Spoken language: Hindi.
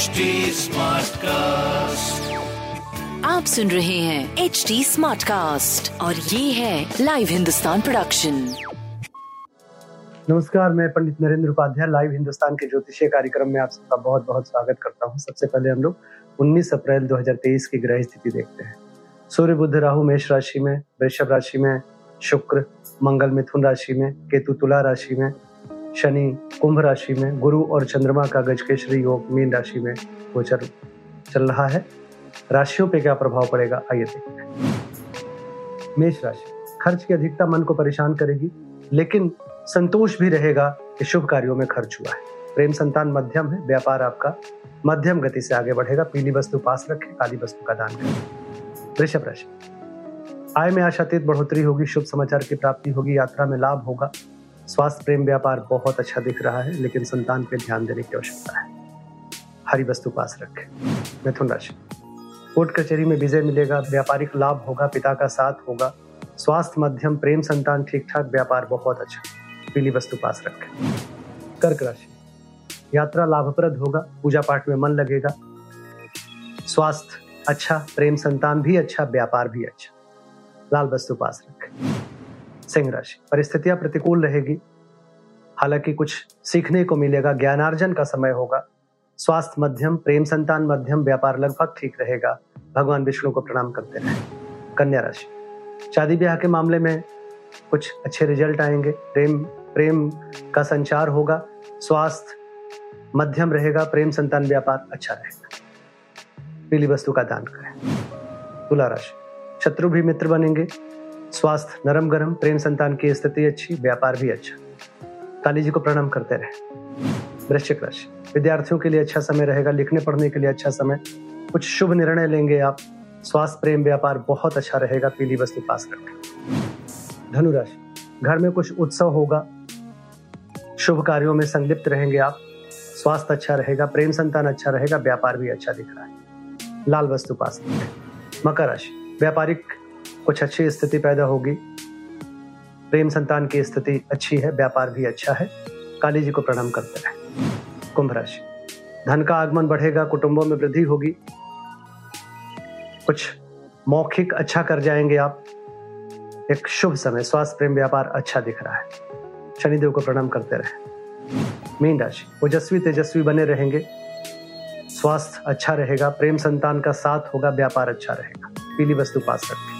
HD Smartcast. आप सुन रहे हैं एच डी स्मार्ट कास्ट और ये है लाइव हिंदुस्तान प्रोडक्शन नमस्कार मैं पंडित नरेंद्र उपाध्याय लाइव हिंदुस्तान के ज्योतिषीय कार्यक्रम में आप सबका बहुत बहुत स्वागत करता हूँ। सबसे पहले हम लोग 19 अप्रैल 2023 की ग्रह स्थिति देखते हैं। सूर्य बुध राहु मेष राशि में वृषभ राशि में शुक्र मंगल मिथुन राशि में केतु तुला राशि में शनि कुंभ राशि में, गुरु और चंद्रमा का गजकेशरी योग मीन राशि में गोचर चल रहा है। राशियों पे क्या प्रभाव पड़ेगा? आइए देखते हैं। मेष राशि, खर्च की अधिकता मन को परेशान करेगी, लेकिन संतोष भी रहेगा कि शुभ कार्यों में खर्च हुआ है। प्रेम संतान मध्यम है, व्यापार आपका मध्यम गति से आगे बढ़ेगा, पीली वस्तु पास रखें, काली वस्तु का दान करें। वृषभ राशि, आय में आशातीत बढ़ोतरी होगी, शुभ समाचार की प्राप्ति होगी, यात्रा में लाभ होगा। स्वास्थ्य प्रेम व्यापार बहुत अच्छा दिख रहा है, लेकिन संतान पे ध्यान देने की आवश्यकता है। हरी वस्तु पास रखें। मिथुन राशि। कोर्ट कचहरी में विजय मिलेगा, व्यापारिक लाभ होगा, पिता का साथ होगा। स्वास्थ्य मध्यम, प्रेम संतान ठीक ठाक व्यापार बहुत अच्छा। पीली वस्तु पास रखें। कर्क राशि। यात्रा लाभप्रद होगा पूजा पाठ में मन लगेगा। स्वास्थ्य अच्छा प्रेम संतान भी अच्छा व्यापार भी अच्छा। लाल वस्तु पास रखें। सिंह राशि। परिस्थितियाँ प्रतिकूल रहेगी। हालाँकि कुछ सीखने को मिलेगा, ज्ञानार्जन का समय होगा। स्वास्थ्य मध्यम, प्रेम संतान मध्यम, व्यापार लगभग ठीक रहेगा। भगवान विष्णु को प्रणाम करते रहे कन्या राशि। शादी ब्याह के मामले में कुछ अच्छे रिज़ल्ट आएँगे। प्रेम प्रेम का संचार होगा। स्वास्थ्य मध्यम रहेगा, प्रेम संतान व्यापार अच्छा रहेगा। पीली वस्तु का दान करें। तुला राशि। शत्रु भी मित्र बनेंगे। स्वास्थ्य, नरम गरम, प्रेम संतान की स्थिति अच्छी, व्यापार भी अच्छा। काली जी को प्रणाम करते रहे। वृश्चिक राशि, विद्यार्थियों के लिए अच्छा समय रहेगा, लिखने, पढ़ने के लिए अच्छा समय। कुछ शुभ निर्णय लेंगे आप। स्वास्थ्य, प्रेम, व्यापार बहुत अच्छा रहेगा, पीली वस्तु पास रखें धनु राशि, घर में कुछ उत्सव होगा। शुभ कार्यों में संलिप्त रहेंगे आप। स्वास्थ्य अच्छा रहेगा, प्रेम संतान अच्छा रहेगा, व्यापार भी अच्छा दिख रहा है। लाल वस्तु पास मकर राशि, व्यापारिक कुछ अच्छी स्थिति पैदा होगी। प्रेम संतान की स्थिति अच्छी है, व्यापार भी अच्छा है। काली जी को प्रणाम करते रहे कुंभ राशि। धन का आगमन बढ़ेगा, कुटुंबों में वृद्धि होगी। कुछ मौखिक अच्छा कर जाएँगे आप। एक शुभ समय, स्वास्थ्य, प्रेम, व्यापार अच्छा दिख रहा है। शनिदेव को प्रणाम करते रहे। मीन राशि। ओजस्वी, तेजस्वी बने रहेंगे। स्वास्थ्य अच्छा रहेगा, प्रेम संतान का साथ होगा, व्यापार अच्छा रहेगा। पीली वस्तु पास रखें